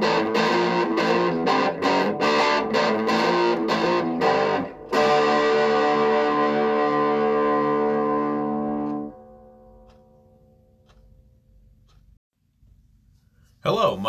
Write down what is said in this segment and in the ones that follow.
Hello,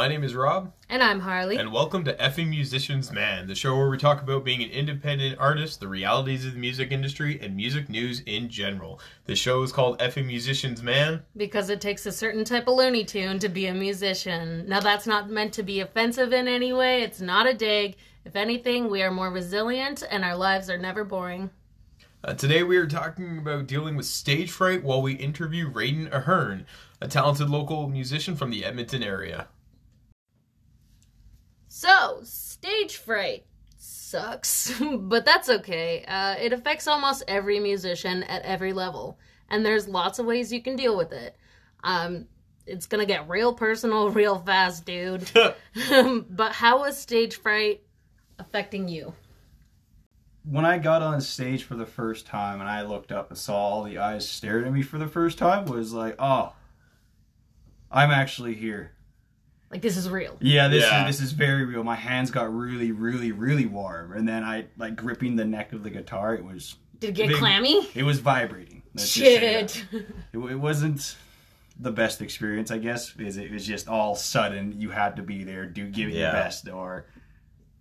my name is Rob, And I'm Harley. and welcome to Effing Musicians Man, the show where we talk about being an independent artist, the realities of the music industry, and music news in general. The show is called Effing Musicians Man. because it takes a certain type of Looney Tune to be a musician. Now, that's not meant to be offensive in any way. It's not a dig. If anything, we are more resilient and our lives are never boring. Uh, today we are talking about dealing with stage fright while we interview Raiden Ahern, a talented local musician from the Edmonton area. So, stage fright sucks, but that's okay. Uh, it affects almost every musician at every level, and there's lots of ways you can deal with it. Um, it's gonna get real personal real fast, dude. but how is stage fright affecting you? when I got on stage for the first time and I looked up and saw all the eyes staring at me for the first time was like, oh, I'm actually here. Like, this is real. Yeah, this Yeah. is this is very real. My hands got really, really, really warm, and then I like gripping the neck of the guitar. It was Did it get Big- clammy? it was vibrating. Let's just say that. Shit. It, it wasn't the best experience, I guess, because it was just all sudden. You had to be there, do give it your best, or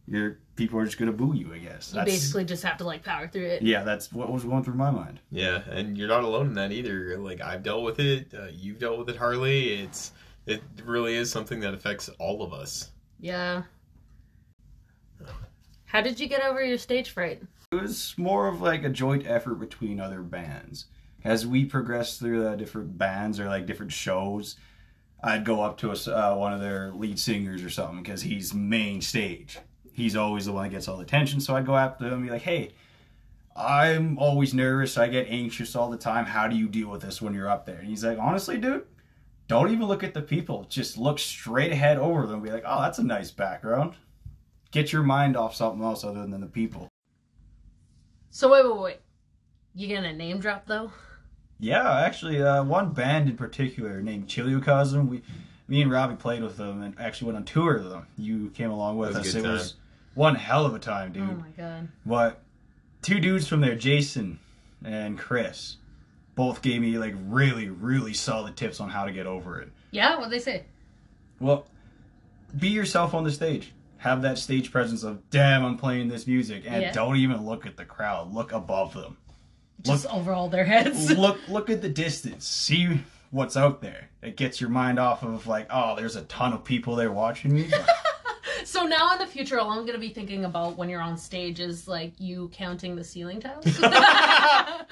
your people are just gonna boo you. I guess. You basically just have to like power through it. yeah, that's what was going through my mind. Yeah, and you're not alone in that either. Like I've dealt with it, uh, you've dealt with it, Harley. It's it really is something that affects all of us. Yeah. How did you get over your stage fright? It was more of like a joint effort between other bands. As we progressed through the different bands or like different shows, I'd go up to us, uh, one of their lead singers or something because he's main stage. He's always the one that gets all the attention. So I'd go up to him and be like, "Hey, I'm always nervous. I get anxious all the time. How do you deal with this when you're up there?" And he's like, "Honestly, dude, don't even look at the people. Just look straight ahead over them. And be like, oh, that's a nice background. Get your mind off something else other than the people." So wait, wait, wait. You gonna name drop though? Yeah, actually, uh, one band in particular named Chiliocosm. We, me and Robbie played with them and actually went on tour with them. You came along with That us. It good was one hell of a time, dude. Oh my god. But two dudes from there, Jason and Chris, both gave me like really, really solid tips on how to get over it. Yeah, what they say? Well, be yourself on the stage. Have that stage presence of, damn, I'm playing this music, and Yeah. don't even look at the crowd. Look above them. Just over all their heads. look look at the distance see what's out there it gets your mind off of like oh there's a ton of people there watching me so now in the future, all I'm gonna be thinking about when you're on stage is like you counting the ceiling tiles.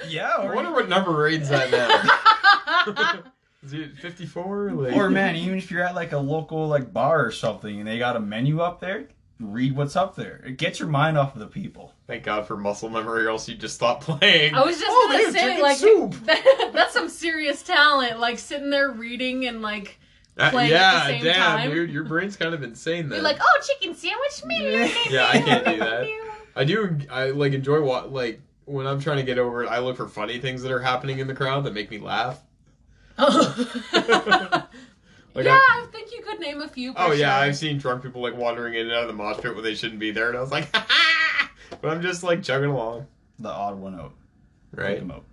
yeah I wonder what number Raiden's at now. Is it 54? Like, or man even if you're at like a local like bar or something and they got a menu up there read what's up there it gets your mind off of the people Thank God for muscle memory, or else you'd just stop playing. I was just Oh, gonna they say, like, soup. that's some serious talent. Like sitting there reading and like Uh, playing at yeah, the same damn, time. dude, your brain's kind of insane then. you're like, oh, chicken sandwich, me. Yeah, I can't do that. I do. I like enjoy what like when I'm trying to get over it. I look for funny things that are happening in the crowd that make me laugh. Like yeah, I- I, think you could name a few. For Oh yeah. I've seen drunk people like wandering in and out of the mosh pit where they shouldn't be there, and I was like, but I'm just like chugging along, the odd one out right? out.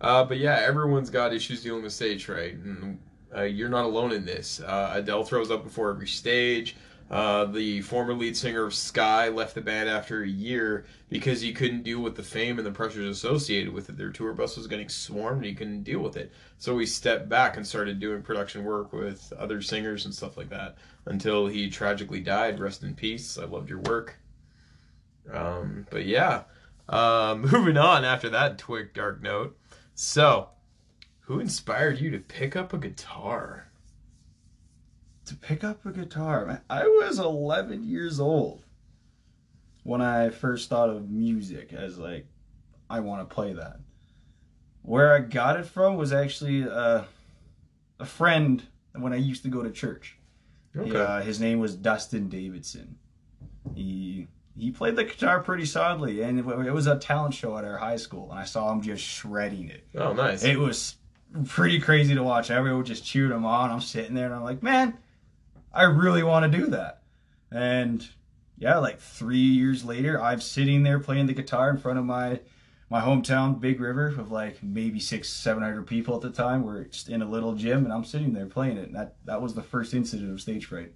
Uh, but yeah, everyone's got issues dealing with stage fright, and uh, you're not alone in this. Uh, Adele throws up before every stage. Uh, the former lead singer of Sky left the band after a year because he couldn't deal with the fame and the pressures associated with it. Their tour bus was getting swarmed, and he couldn't deal with it. So he stepped back and started doing production work with other singers and stuff like that until he tragically died. Rest in peace. I loved your work. Um, but yeah, uh, moving on after that twig dark note. So, who inspired you to pick up a guitar? to pick up a guitar. I was 11 years old when I first thought of music as like, I want to play that. Where I got it from was actually uh, a friend when I used to go to church. Okay. Uh, his name was Dustin Davidson. He he played the guitar pretty solidly, and it, it was a talent show at our high school, and I saw him just shredding it. Oh, nice. It was pretty crazy to watch. Everyone just cheered him on. I'm sitting there and I'm like, man, I really want to do that. And yeah, like three years later, I'm sitting there playing the guitar in front of my my hometown, Big River, of like maybe six, seven hundred people at the time. We're just in a little gym, and I'm sitting there playing it. And that that was the first incident of stage fright,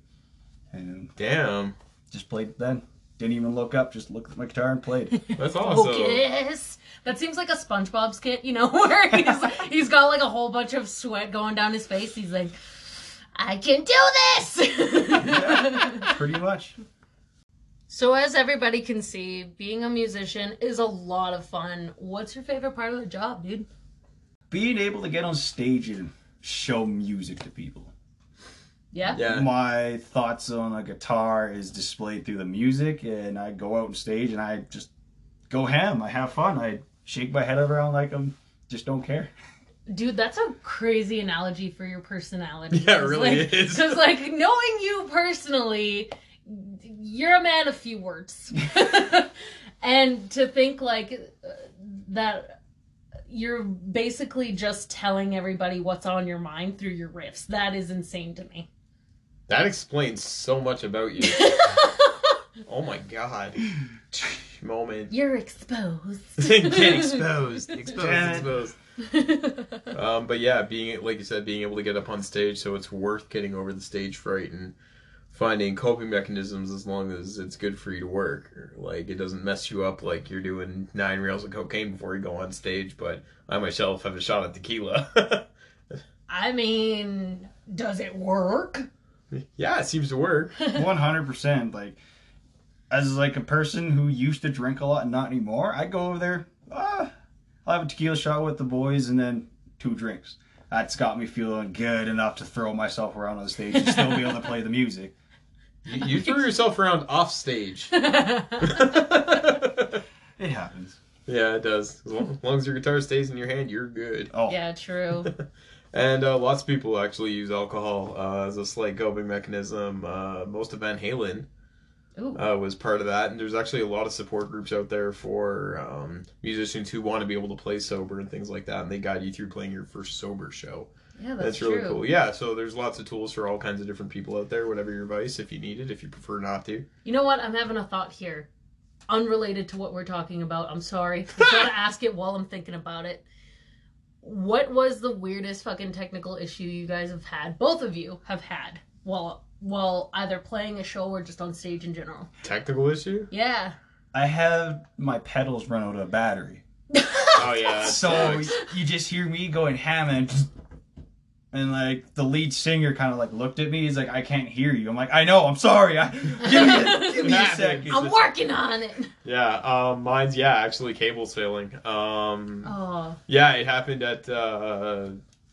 and Damn. just played then. Didn't even look up, just looked at my guitar and played. That's awesome. Focus. That seems like a SpongeBob skit, you know, where he's he's got like a whole bunch of sweat going down his face. He's like, I can do this. Pretty much. so as everybody can see, being a musician is a lot of fun. What's your favorite part of the job, dude? Being able to get on stage and show music to people. Yeah. Yeah. my thoughts on a guitar is displayed through the music and i go out on stage and i just go ham i have fun i shake my head around like i'm just don't care Dude, that's a crazy analogy for your personality. Yeah, it really like, is. Because, like, knowing you personally, you're a man of few words. and to think, like, uh, that you're basically just telling everybody what's on your mind through your riffs, that is insane to me. That explains so much about you. oh my god. Moment. you're exposed. Get exposed. Exposed. Damn. Exposed. Um, but yeah, being like you said, being able to get up on stage, so it's worth getting over the stage fright and finding coping mechanisms as long as it's good for you to work. Like it doesn't mess you up like you're doing nine reels of cocaine before you go on stage. But I myself have a shot at tequila. I mean, does it work? yeah, it seems to work. 100% like as like a person who used to drink a lot and not anymore i go over there ah, i'll have a tequila shot with the boys and then two drinks that's got me feeling good enough to throw myself around on the stage and still be able to play the music You, you threw yourself around off stage. it happens Yeah, it does. As long, as long as your guitar stays in your hand, you're good. oh yeah, true. And uh, lots of people actually use alcohol uh, as a slight coping mechanism. Uh, most of Van Halen Ooh. Uh, was part of that, and there's actually a lot of support groups out there for um, musicians who want to be able to play sober and things like that, and they guide you through playing your first sober show. yeah, That's, that's, really true. cool. Yeah, so there's lots of tools for all kinds of different people out there. Whatever your advice, if you need it, if you prefer not to. You know what? I'm having a thought here. Unrelated to what we're talking about. I'm sorry. I gotta ask it while I'm thinking about it. What was the weirdest fucking technical issue you guys have had? Both of you have had while while either playing a show or just on stage in general. Technical issue? Yeah. i have my pedals run out of battery Oh yeah. so sucks. you just hear me going ham and and like the lead singer kind of like looked at me he's like i can't hear you i'm like i know i'm sorry I, give me, a, give me a second. I'm working on it. Yeah, um, mine's yeah, actually cable's failing. Um, Oh. yeah, it happened at uh,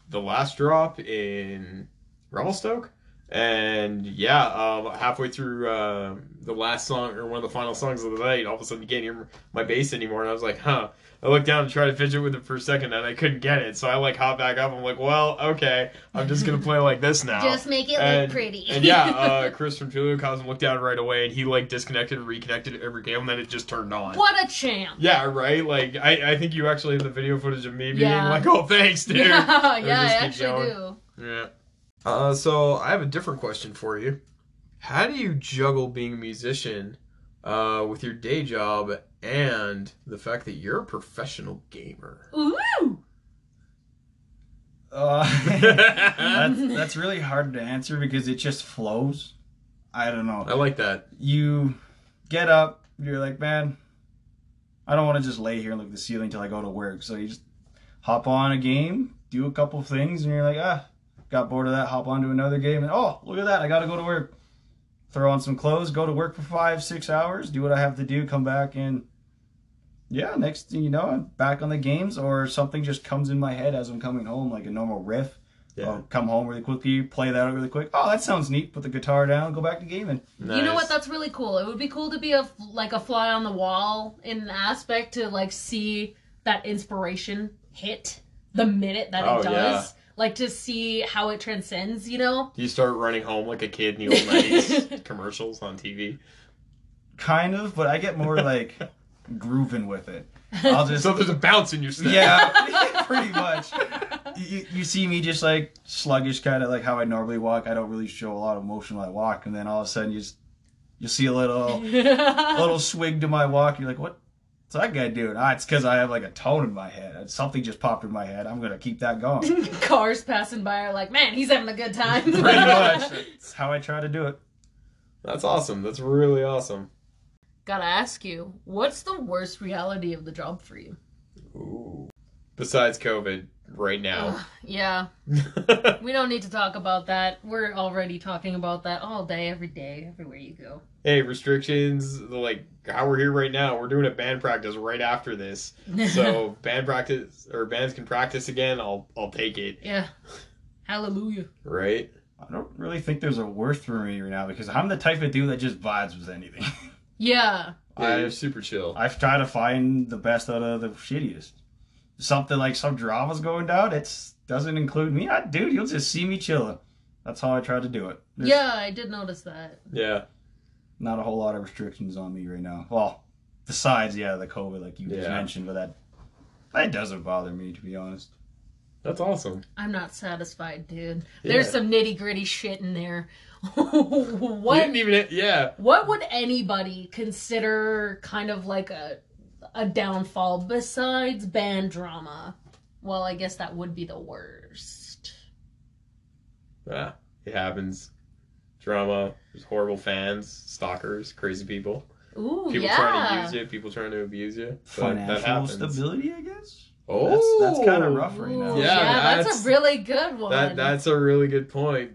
the last drop in Revelstoke, and yeah, um, halfway through uh, the last song or one of the final songs of the night, all of a sudden you can't hear my bass anymore, and I was like, huh. I looked down and tried to fidget with it for a second, and I couldn't get it. So I like hop back up. I'm like, well, okay, I'm just gonna play like this now. Just make it and, look pretty. and yeah, uh, Chris from Chiliocosm looked down right away, and he like disconnected and reconnected every cable, and then it just turned on. what a champ. Yeah, right. Like I, I think you actually have the video footage of me being Yeah. like, "Oh, thanks, dude." Yeah, yeah, I actually going. do. Yeah. Uh, so I have a different question for you. How do you juggle being a musician uh, with your day job and the fact that you're a professional gamer? Ooh. Uh, that's, that's really hard to answer because it just flows. I don't know. I like that. You get up, you're like, man, I don't want to just lay here and look at the ceiling until I go to work. So you just hop on a game, do a couple things, and you're like, ah, got bored of that, hop on to another game, and oh, look at that, I got to go to work. Throw on some clothes, go to work for five, six hours, do what I have to do, come back, and yeah, next thing you know, I'm back on the games, or something just comes in my head as I'm coming home, like a normal riff. Yeah. I'll come home really quickly, play that out really quick. Oh, that sounds neat. Put the guitar down, go back to gaming. You know what? That's really cool. It would be cool to be a like a fly on the wall in an aspect to like see that inspiration hit the minute that Oh, it does. yeah. Like to see how it transcends. You know? you start running home like a kid in the old '90s commercials on TV. Kind of, but I get more like grooving with it. I'll just So there's a bounce in your step. yeah, pretty much. you, you see me just like sluggish, kind of like how I normally walk. I don't really show a lot of motion when I walk, and then all of a sudden you just you see a little a little swing to my walk. You're like, what? What's that guy doing? Ah, it's because I have like a tone in my head. Something just popped in my head. I'm gonna keep that going. Cars passing by are like, man, he's having a good time. Pretty much. That's how I try to do it. That's awesome. That's really awesome. Gotta ask you, what's the worst reality of the job for you? Ooh. Besides COVID, right now. Ugh, yeah, we don't need to talk about that. We're already talking about that all day, every day, everywhere you go. hey, restrictions, like how we're here right now, we're doing a band practice right after this. So band practice or bands can practice again, I'll I'll take it. yeah, hallelujah. Right? I don't really think there's a worst for me right now because I'm the type of dude that just vibes with anything. Yeah, Yeah, I- you're super chill. I've tried to find the best out of the shittiest. Something like some drama's going down, it's doesn't include me. I, dude, you'll just see me chilling. That's how I try to do it. There's yeah, I did notice that. yeah. not a whole lot of restrictions on me right now. Well, besides, yeah, the COVID, like you just mentioned, but that that doesn't bother me to be honest. That's awesome. I'm not satisfied, dude. Yeah. There's some nitty gritty shit in there. What didn't even yeah. what would anybody consider kind of like a a downfall besides band drama? Well, I guess that would be the worst. Yeah. It happens. Drama, there's horrible fans, stalkers, crazy people. Ooh, People yeah. trying to use you, people trying to abuse you. That Financial happens. stability, I guess. Oh, That's, that's kind of rough right now. Yeah, yeah, that's, that's- a really good one. That that's a really good point.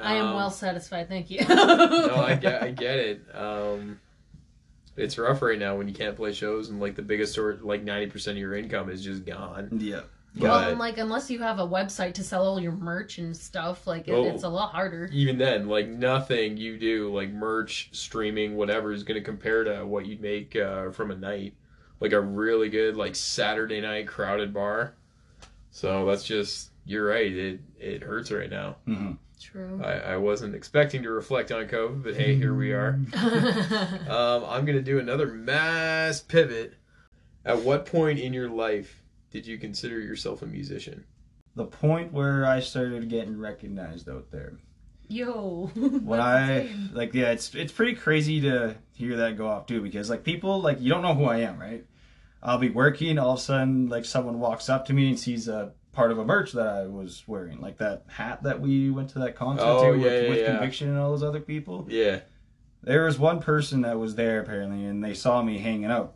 I am Um, well satisfied, thank you. no, I get I get it. Um, it's rough right now when you can't play shows and like the biggest sort like ninety percent of your income is just gone. Yeah. Well, and like unless you have a website to sell all your merch and stuff, like it, Oh. it's a lot harder. even then, like nothing you do, like merch, streaming, whatever, is going to compare to what you'd make uh, from a night, like a really good like Saturday night crowded bar. So that's just you're right. It it hurts right now. hmm True. I, I wasn't expecting to reflect on COVID, but hey, here we are. Um, I'm gonna do another mass pivot. At what point in your life did you consider yourself a musician? The point where I started getting recognized out there. Yo. When I like, yeah, it's it's pretty crazy to hear that go off too, because like people like you don't know who I am, right? I'll be working, all of a sudden like someone walks up to me and sees a part of a merch that I was wearing, like that hat that we went to that concert Oh, to yeah, with, yeah, with yeah. Conviction and all those other people. Yeah, There was one person that was there apparently, and they saw me hanging out.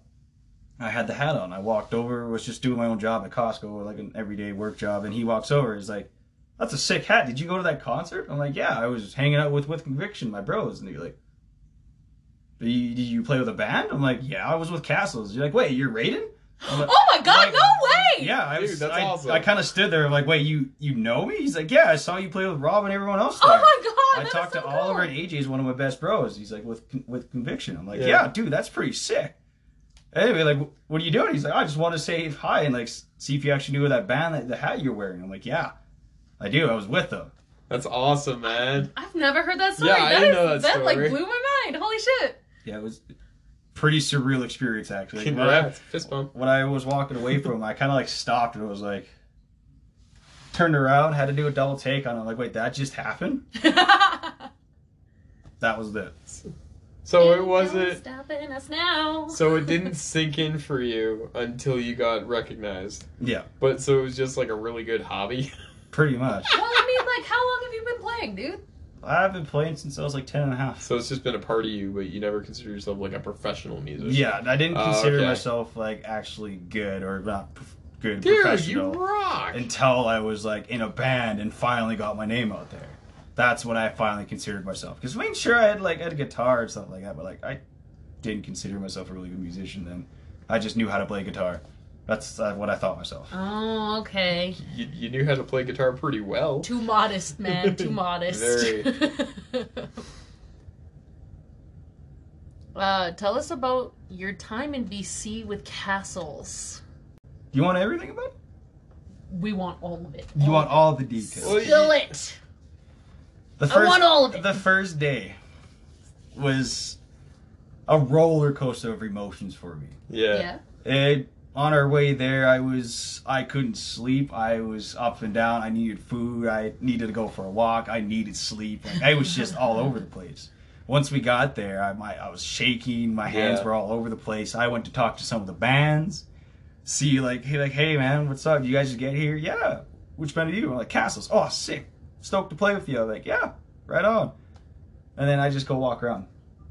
I had the hat on. I walked over, was just doing my own job at Costco, like an everyday work job, and he walks over. He's like, "That's a sick hat. Did you go to that concert?" I'm like, "Yeah, I was hanging out with with Conviction, my bros." And he's like, "Did you, did you play with a band?" I'm like, "Yeah, I was with Castles." You're like, "Wait, you're Raiden?" I'm like, oh my god, like- no way! Yeah, I was. that's I, awesome. I kind of stood there, like, "Wait, you you know me?" He's like, "Yeah, I saw you play with Rob and everyone else." Oh my god! I talked so to Oliver and AJ is one of my best bros. He's like with with conviction. I'm like, Yeah. yeah, dude, that's pretty sick. Anyway, like, what are you doing? He's like, I just want to say hi and like see if you actually knew that band that the hat you're wearing. I'm like, yeah, I do. I was with them. that's awesome, man. I've never heard that story. Yeah, I That didn't is- know that like story. blew my mind. Holy shit! Yeah, it was pretty surreal experience actually. When I, Congrats, fist bump. when I was walking away from him, I kind of like stopped and was like, turned around, had to do a double take on it. Like, wait, that just happened? That was it. So it wasn't. stopping us now. So it didn't sink in for you until you got recognized. Yeah, But so it was just like a really good hobby. pretty much. well, I mean, like, how long have you been playing, dude? I've been playing since I was like 10 and a half. So it's just been a part of you, but you never consider yourself like a professional musician. Yeah, I didn't Oh, consider okay. myself like actually good or not prof- good Dude, you professional rock. until I was like in a band and finally got my name out there. That's when I finally considered myself. Because I mean, sure, I had like I had a guitar or something like that, but like I didn't consider myself a really good musician then. I just knew how to play guitar. That's uh, what I thought myself. Oh, okay. You, you knew how to play guitar pretty well. Too modest, man. Too modest. Very. uh, tell us about your time in BC with castles. Do you want everything about it? We want all of it. You want all the details. Well, Spill it. The first, I want all of it. The first day was a roller coaster of emotions for me. Yeah. Yeah. It on our way there, I was I couldn't sleep. I was up and down. I needed food. I needed to go for a walk. I needed sleep. Like I was just all over the place. Once we got there, I my I was shaking. My hands Yeah. were all over the place. I went to talk to some of the bands. See like hey like hey man, what's up? You guys just get here? Yeah. Which band are you? I'm like Castles. Oh, sick. Stoked to play with you. I'm like yeah, right on. And then I just go walk around,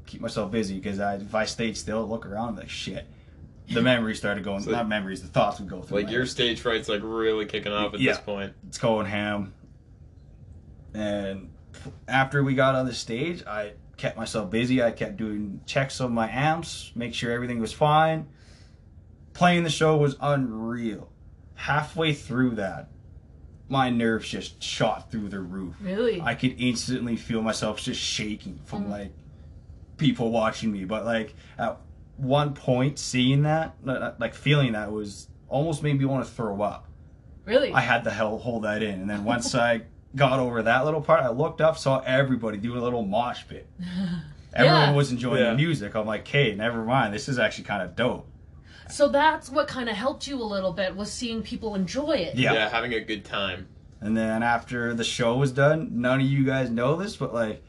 keep myself busy because I, if I stayed still, look around, I'm like shit. The memories started going. So- not memories. The thoughts would go through. Like my your head. stage fright's like really kicking off at Yeah. this point. it's going ham. And after we got on the stage, I kept myself busy. I kept doing checks on my amps, make sure everything was fine. Playing the show was unreal. Halfway through that, my nerves just shot through the roof. Really? I could instantly feel myself just shaking from Mhm. like people watching me. But like at one point, seeing that, like feeling that was almost made me want to throw up. really? I had to hell hold that in, and then once I got over that little part, I looked up, saw everybody doing a little mosh pit. Everyone Yeah. was enjoying Yeah. the music. I'm like, hey, never mind. This is actually kind of dope. so that's what kind of helped you a little bit was seeing people enjoy it. Yeah. having a good time. And then after the show was done, none of you guys know this, but like,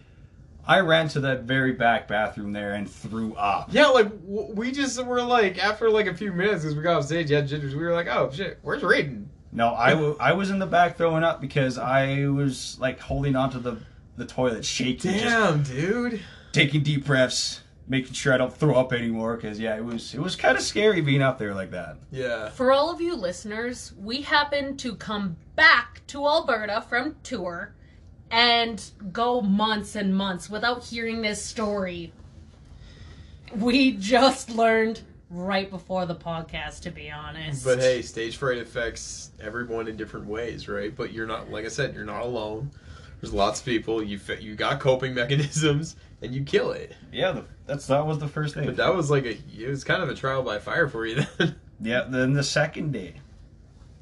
I ran to that very back bathroom there and threw up. Yeah, like we just were like after like a few minutes because we got off stage, yeah, jitters. We were like, oh shit, where's Raiden? No, I I was in the back throwing up because I was like holding onto the the toilet, shaking, just Damn, dude. taking deep breaths, making sure I don't throw up anymore. Because yeah, it was it was kind of scary being out there like that. Yeah. For all of you listeners, we happened to come back to Alberta from tour and go months and months without hearing this story. We just learned right before the podcast, to be honest. But hey, stage fright affects everyone in different ways, right? But you're not, like I said, you're not alone. There's lots of people. You fi- you got coping mechanisms, and you kill it. Yeah, the, that's that was the first day. But that was like a, it was kind of a trial by fire for you then. Yeah, then the second day,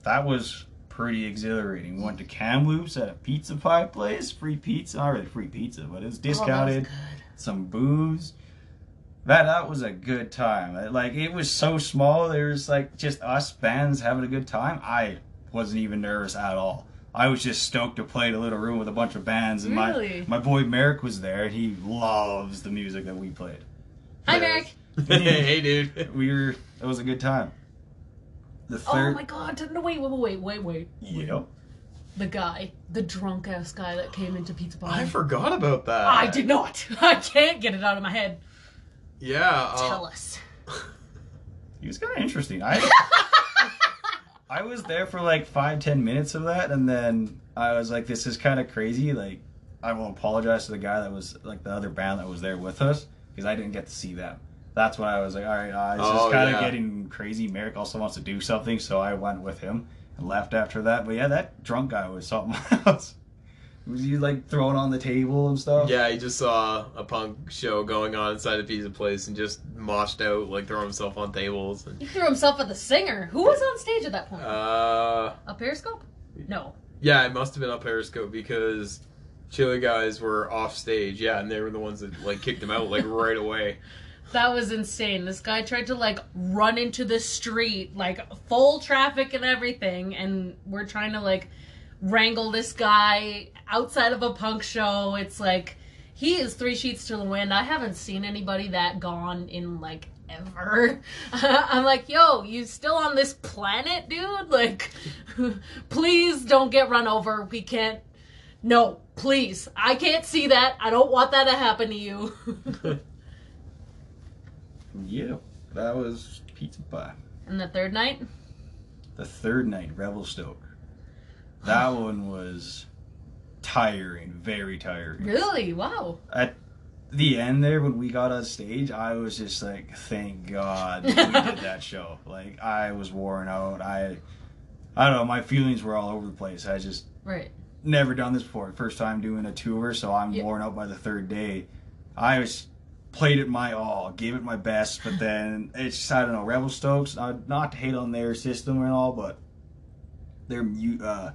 that was pretty exhilarating. We went to Kamloops at a pizza pie place, free pizza, not really free pizza, but it was Oh, that was discounted. good. some booze. That that was a good time. Like it was so small. There was like just us bands having a good time. I wasn't even nervous at all. I was just stoked to play in a little room with a bunch of bands, and Really? my my boy Merrick was there. and He loves the music that we played. Hi, Merrick. hey, dude. We were. It was a good time. The Oh my god, no, wait, wait, wait, wait, wait. Yeah. The guy, the drunk ass guy that came into Pizza Pie. I forgot about that. I did not. I can't get it out of my head. Yeah. uh, Tell us. He was kind of interesting. I I was there for like five ten minutes of that, and then I was like, "This is kind of crazy." Like, I will apologize to the guy that was like the other band that was there with us because I didn't get to see them. That's when I was like, "All right, uh, this Oh, is kind of yeah. getting crazy." Merrick also wants to do something, so I went with him and left after that. But yeah, that drunk guy was something else. Was he like throwing on the table and stuff? Yeah, he just saw a punk show going on inside a pizza place and just moshed out, like throwing himself on tables. And, He threw himself at the singer. Who was on stage at that point? uh, a Periscope? No. yeah, it must have been a Periscope because Chili guys were off stage. Yeah, and they were the ones that like kicked him out like right away. That was insane. This guy tried to like run into the street, like full traffic and everything, and we're trying to like wrangle this guy outside of a punk show. It's like he is three sheets to the wind. I haven't seen anybody that gone in like ever. I'm like, yo, you still on this planet, dude? Like, please don't get run over. We can't. No, please. I can't see that. I don't want that to happen to you. yeah. That was pizza pie. and the third night? The third night, Revelstoke. That one was tiring, very tiring. Really? Wow. At the end there, when we got on stage, I was just like, "Thank God we did that show." Like I was worn out. I, I don't know. My feelings were all over the place. I just Right. never done this before. First time doing a tour, so I'm Yeah. worn out by the third day. I was played it my all, gave it my best, but then it's just, I don't know. Revelstoke's, uh, not to hate on their system and all, but their mu- uh,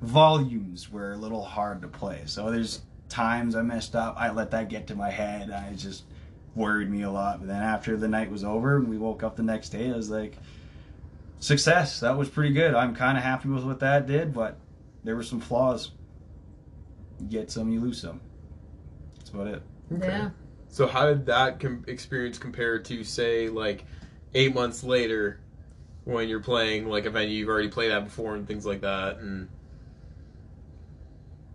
volumes were a little hard to play. So there's times I messed up. I let that get to my head. I just worried me a lot. But then after the night was over and we woke up the next day, I was like, success. That was pretty good. I'm kind of happy with what that did, but there were some flaws. You get some, you lose some. That's about it. Okay. Yeah. So how did that com- experience compare to say like eight months later when you're playing like a venue you've already played at before and things like that and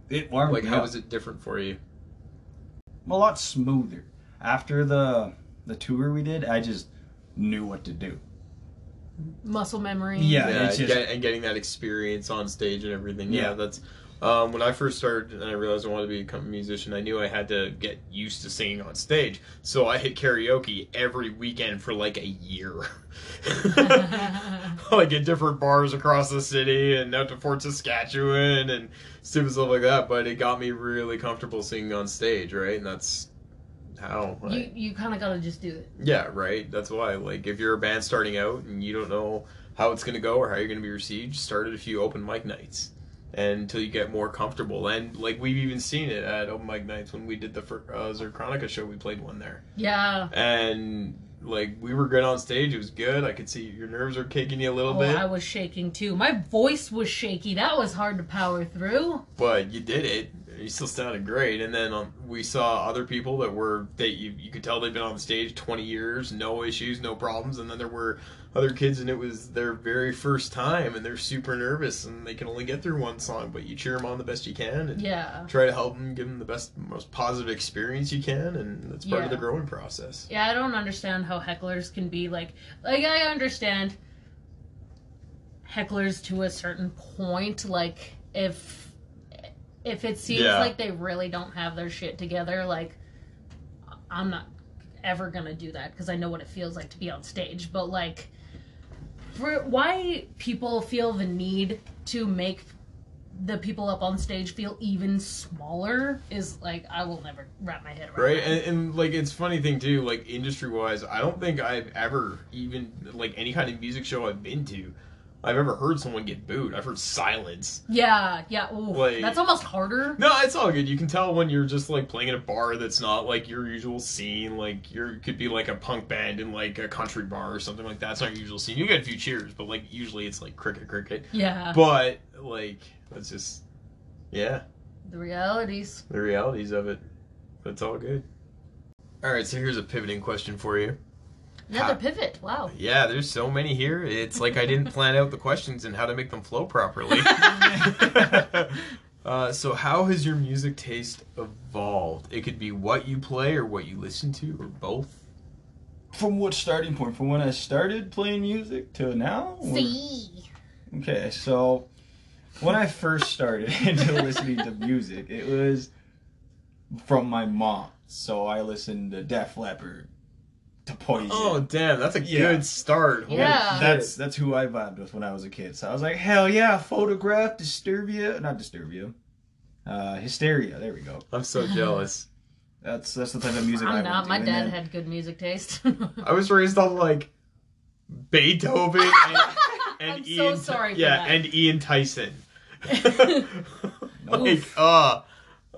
It warmed like how up. was it different for you? a lot smoother. After the the tour we did, I just knew what to do. Muscle memory. Yeah. yeah, it's just- get, and getting that experience on stage and everything. Yeah, Yeah. that's um, when I first started and I realized I wanted to become a musician. I knew I had to get used to singing on stage, so I hit karaoke every weekend for like a year, like in different bars across the city and out to Fort Saskatchewan and stupid stuff like that. But it got me really comfortable singing on stage, right? And that's how. I- You you kind of gotta just do it. yeah, right. That's why. Like, if you're a band starting out and you don't know how it's gonna go or how you're gonna be received, start at a few open mic nights, until you get more comfortable. And like we've even seen it at open mic nights when we did the uh, Zerchronica show. We played one there, Yeah. and like we were good on stage. It was good. I could see your nerves were kicking you a little Oh, bit, I was shaking too. My voice was shaky. That was hard to power through. but you did it. You still sounded great. And then um, we saw other people that were that you, you could tell they've been on the stage 20 years, no issues, no problems. And then there were other kids, and it was their very first time, and they're super nervous, and they can only get through one song. But you cheer them on the best you can, and Yeah. try to help them, give them the best, most positive experience you can, and that's part of the growing process. Yeah, I don't understand how hecklers can be like like I understand hecklers to a certain point like if if it seems Yeah. like they really don't have their shit together like I'm not ever to do that because I know what it feels like to be on stage but like for why people feel the need to make the people up on stage feel even smaller is like I will never wrap my head around Right, and, and like it's funny thing too, like industry wise, I don't think I've ever even like any kind of music show I've been to, I've ever heard someone get booed. I've heard silence. Yeah, yeah. Ooh, Like- that's almost harder. No, it's all good. You can tell when you're just like playing in a bar that's not like your usual scene. Like you're could be like a punk band in like a country bar or something like that. It's not your usual scene. You get a few cheers, but like usually it's like cricket, cricket. Yeah, But like that's just yeah, the realities. the realities of it. But it's all good. All right, so here's a pivoting question for you. Another Ha- pivot. Wow. Yeah, there's so many here. It's like I didn't plan out the questions and how to make them flow properly. uh, so, how has your music taste evolved? It could be what you play or what you listen to or both. From what starting point? From when I started playing music to now? Or- See. Okay, so when I first started into listening to music, it was from my mom. So I listened to Def Leppard, to Poison. Oh, damn, that's a Yeah. good start. Holy Yeah. shit. That's that's who I vibed with when I was a kid. So I was like, hell yeah, photograph, Disturbia, not Disturbia, uh, Hysteria. There we go. I'm so jealous. That's that's the type of music I I'm went not. to. My dad then- had good music taste. I was raised on like Beethoven and, and I'm so Ian. sorry for yeah, that. and Ian Tyson. like, uh,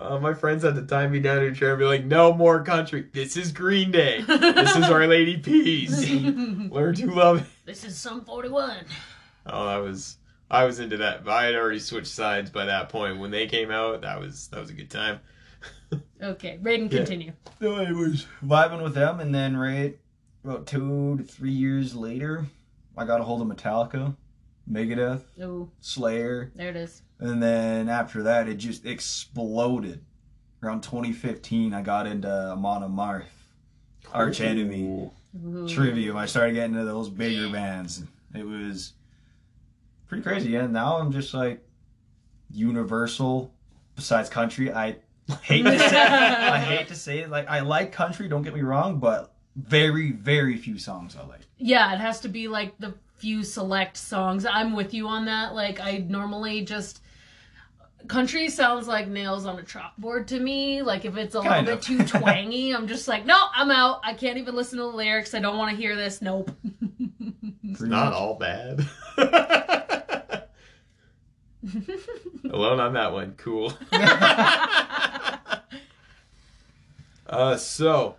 uh, my friends had to tie me down to a chair and be like, "No more country. This is Green Day. This is Our Lady Peace. Learn to love." It. this is Sum 41. Oh, I was. I was into that. I had already switched sides by that point. When they came out, that was that was a good time. Okay, Raiden, Yeah. continue. So I was vibing with them, and then right about two to three years later, I got a hold of Metallica, Megadeth, Oh, Slayer, there it is. and then after that, it just exploded. Around 2015, I got into Amon Amarth, Arch Enemy, Ooh. Ooh. Trivium. I started getting into those bigger bands. It was pretty crazy. And now I'm just like universal. Besides country, I hate to say I hate to say it. Like I like country. Don't get me wrong, but very very few songs I like. Yeah, it has to be like the few select songs. I'm with you on that. Like I normally just country sounds like nails on a chalkboard to me. Like if it's a Kind little of. bit too twangy, I'm just like, no, I'm out. I can't even listen to the lyrics. I don't want to hear this. Nope. It's not all bad. Alone on that one. Cool. uh, so,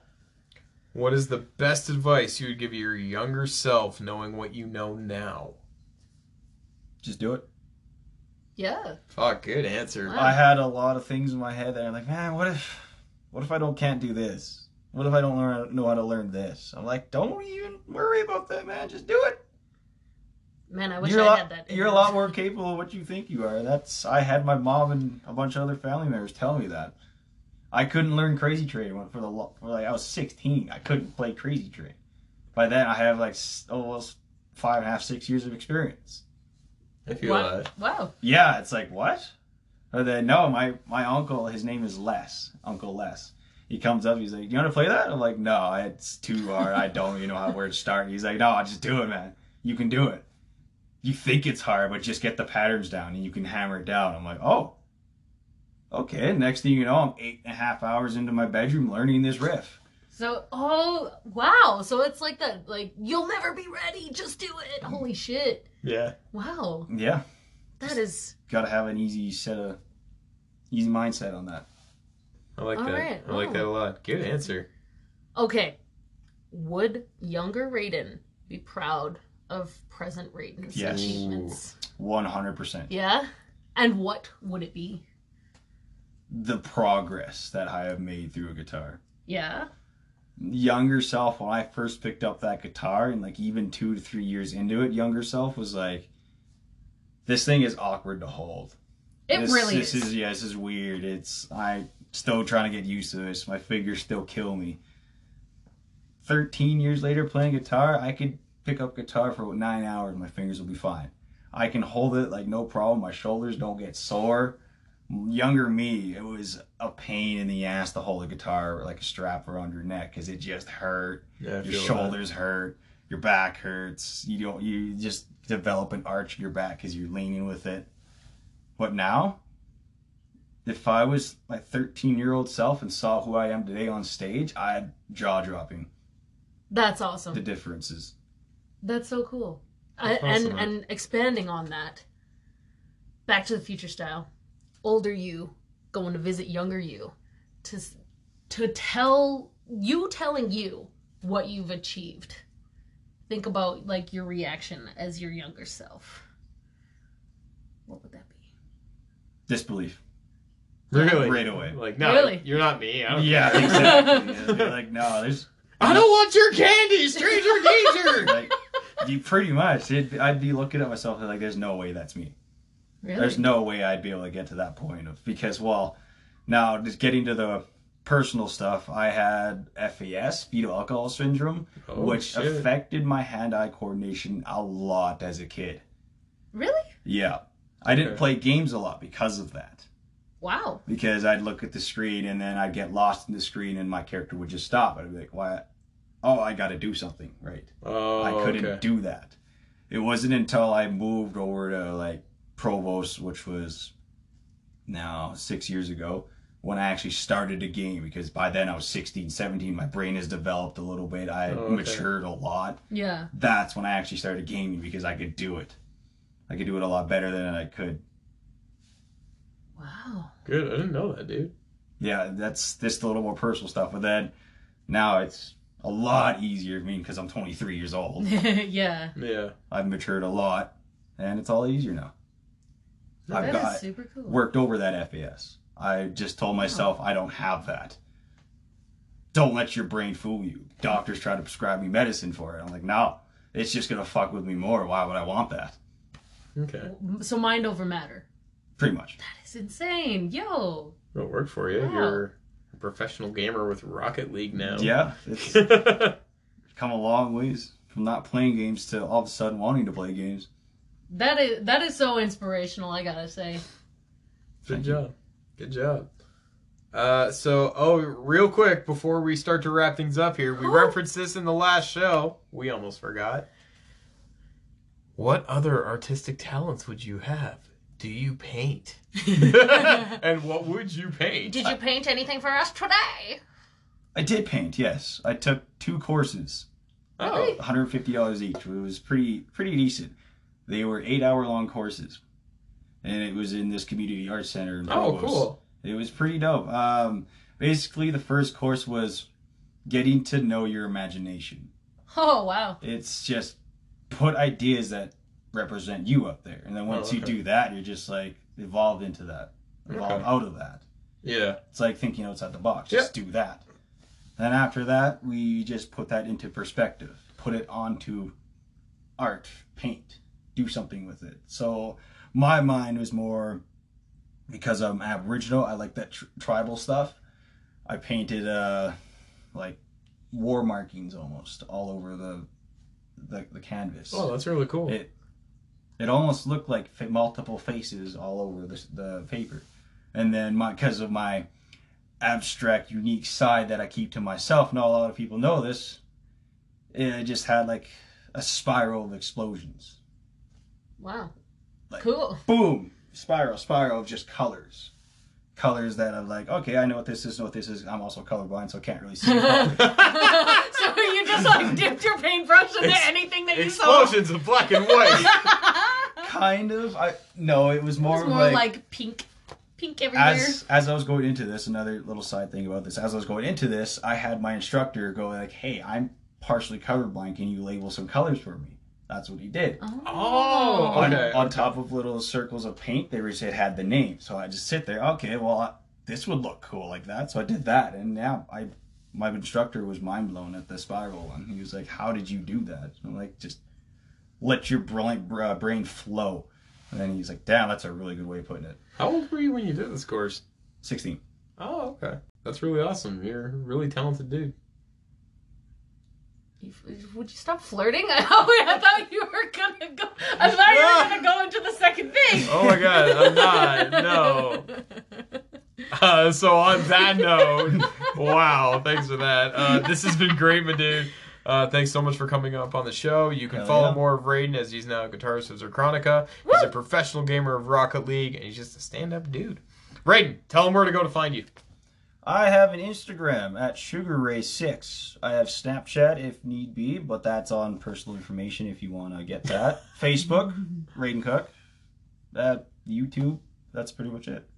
what is the best advice you would give your younger self knowing what you know now? just do it. Yeah. Fuck, good answer. Wow. I had a lot of things in my head that I'm like, man, what if, what if I don't can't do this? What if I don't learn, know how to learn this? I'm like, don't even worry about that, man. Just do it. Man, I wish you're a I lot, had that. You're a lot more capable of what you think you are. That's I had my mom and a bunch of other family members tell me that. I couldn't learn Crazy Train for the for like I was 16. I couldn't play Crazy Train. By then, I have like s- almost five and a half, six years of experience. I feel Wow. that. wow. Yeah, it's like what? But then no, my my uncle, his name is Les, Uncle Les. He comes up, he's like, "You want to play that?" I'm like, "No, it's too hard. I don't even know how where to start." He's like, "No, just do it, man. You can do it. You think it's hard, but just get the patterns down and you can hammer it down." I'm like, "Oh, okay." Next thing you know, I'm eight and a half hours into my bedroom learning this riff. So, oh, wow. So it's like that. Like, you'll never be ready. Just do it. Holy shit. Yeah. Wow. Yeah, That is. got to have an easy set of easy mindset on that. I like All that. right. I like Oh. that a lot. Good answer. Okay. Would younger Raiden be proud of present Raiden's Yes. achievements? One hundred percent. Yeah? And what would it be? The progress that I have made through a guitar. Yeah? younger self when I first picked up that guitar and like even two to three years into it, younger self was like, "This thing is awkward to hold. It this, really this is. yeah, this is weird. It's I still trying to get used to this. My fingers still kill me." Thirteen years later, playing guitar, I could pick up guitar for nine hours. My fingers will be fine. I can hold it like no problem. My shoulders don't get sore. Younger me, it was a pain in the ass to hold a guitar like a strap around your neck because it just hurt Yeah, your feel shoulders hurt, your back hurts. You don't you just develop an arch in your back because you're leaning with it. But now, if I was my 13 year old self and saw who I am today on stage, I'd jaw dropping That's awesome. the differences. That's so cool. I, That's and awesome. and expanding on that, Back to the Future style, older you going to visit younger you, to to tell you telling you what you've achieved. Think about like your reaction as your younger self. What would that be? Disbelief. Really? Right away. Like, no, Really? you're not me. I don't Yeah, care. exactly. Yeah, they're like, no, there's I don't want your candy, stranger danger. like, you pretty much. It, I'd be looking at myself and like, there's no way that's me. Really? There's no way I'd be able to get to that point of because well, now just getting to the personal stuff, I had FAS, fetal alcohol syndrome, Oh, which shit. affected my hand-eye coordination a lot as a kid. really? Yeah, I didn't play games a lot because of that. Wow. Because I'd look at the screen and then I'd get lost in the screen and my character would just stop. I'd be like, "Why? Oh, I got to do something, right?" Oh, I couldn't okay. do that. It wasn't until I moved over to like Provost, which was now six years ago, when I actually started a game because by then I was 16, 17. My brain has developed a little bit. I Oh, okay. matured a lot. Yeah. That's when I actually started gaming because I could do it. I could do it a lot better than I could. Wow. Good. I didn't know that, dude. Yeah, that's just a little more personal stuff. But then now it's a lot easier. I mean, because I'm 23 years old, yeah. Yeah. I've matured a lot, and it's all easier now. I've got super cool. worked over that FAS. I just told myself I don't have that. Don't let your brain fool you. Doctors try to prescribe me medicine for it. I'm like, no, it's just gonna fuck with me more. Why would I want that? Okay. So mind over matter. Pretty much. That is insane. Yo. It'll work for you. Wow. You're a professional gamer with Rocket League now. Yeah, it's come a long ways from not playing games to all of a sudden wanting to play games. That is that is so inspirational, I gotta say. Thank you. job. Good job. Uh, so, oh, real quick before we start to wrap things up here, we Oh. referenced this in the last show. We almost forgot. What other artistic talents would you have? Do you paint? and what would you paint? Did you paint anything for us today? I did paint, yes. I took two courses, Oh, $150 each. It was pretty pretty decent. They were eight hour long courses, and it was in this community arts center. In oh, cool. It was pretty dope. Um, basically, the first course was getting to know your imagination. Oh wow. It's just put ideas that represent you up there. And then once Oh, you do that, you're just like evolved into that, evolved Okay. out of that. Yeah. It's like thinking outside the box. Just do that. Then after that, we just put that into perspective, put it onto art, paint, do something with it. So my mind was more because I'm Aboriginal. I like that tr- tribal stuff. I painted uh like war markings almost all over the the, the canvas. Oh, that's really cool. It it almost looked like multiple faces all over the, the paper, and then my because of my abstract, unique side that I keep to myself. Not a lot of people know this. It just had like a spiral of explosions. Wow. Like- cool. Boom! Spiral, spiral of just colors. Colors that I'm like, okay, I know what this is, know what this is. I'm also colorblind, so I can't really see. so you just like dipped your paintbrush into Ex- anything that you saw? Explosions of black and white. kind of. I no, it was more, It's of more like, like, pink, pink everywhere. as as I was going into this, another little side thing about this. As I was going into this, I had my instructor go like, "Hey, I'm partially colorblind. Can you label some colors for me?" That's what he did. Oh, On, okay. on top of little circles of paint, they were it had the name. So I just sit there. Okay, well, I, this would look cool like that. So I did that, and now I. My instructor was mind blown at the spiral one. He was like, "How did you do that?" I'm like, "Just let your brain, uh, brain flow." And then he's like, "Damn, that's a really good way of putting it." How old were you when you did this course? Sixteen. Oh, okay. That's really awesome. You're a really talented dude. Would you stop flirting? I thought you were gonna go. I thought you were gonna go into the second thing. Oh my god, I'm not. No. Uh, so on that note, wow, thanks for that. Uh, this has been great, my dude. Uh, thanks so much for coming up on the show. You can Hell follow yeah. more of Raiden as he's now a guitarist of Zerchronica. He's a professional gamer of Rocket League, and he's just a stand-up dude. Raiden, tell him where to go to find you. I have an Instagram at SugarRay6. I have Snapchat if need be, but that's on personal information if you want to get that. Facebook, Raiden Cook. That YouTube. That's pretty much it.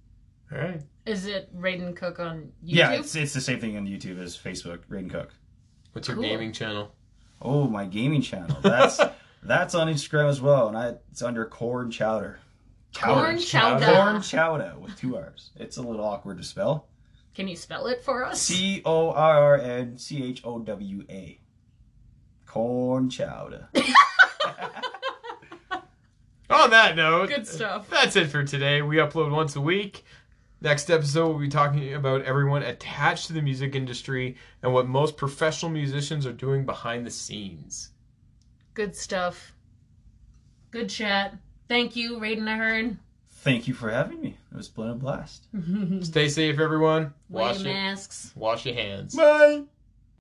All right. Is it Raiden Cook on YouTube? Yeah, it's it's the same thing on YouTube as Facebook, Raiden Cook. What's your Cool. gaming channel? Oh, my gaming channel. That's that's on Instagram as well, and I it's under Corn Chowder. Corn Chowder. chowder. Corn Chowder with two R's. It's a little awkward to spell. Can you spell it for us? C O R R N C H O W A. Corn Chowder. On that note, Good stuff. That's it for today. We upload once a week. Next episode, we'll be talking about everyone attached to the music industry and what most professional musicians are doing behind the scenes. Good stuff. Good chat. Thank you, Raiden Ahern. Thank you for having me. It was been a blast. Stay safe, everyone. Wear Wash your your, masks. wash your hands. Bye.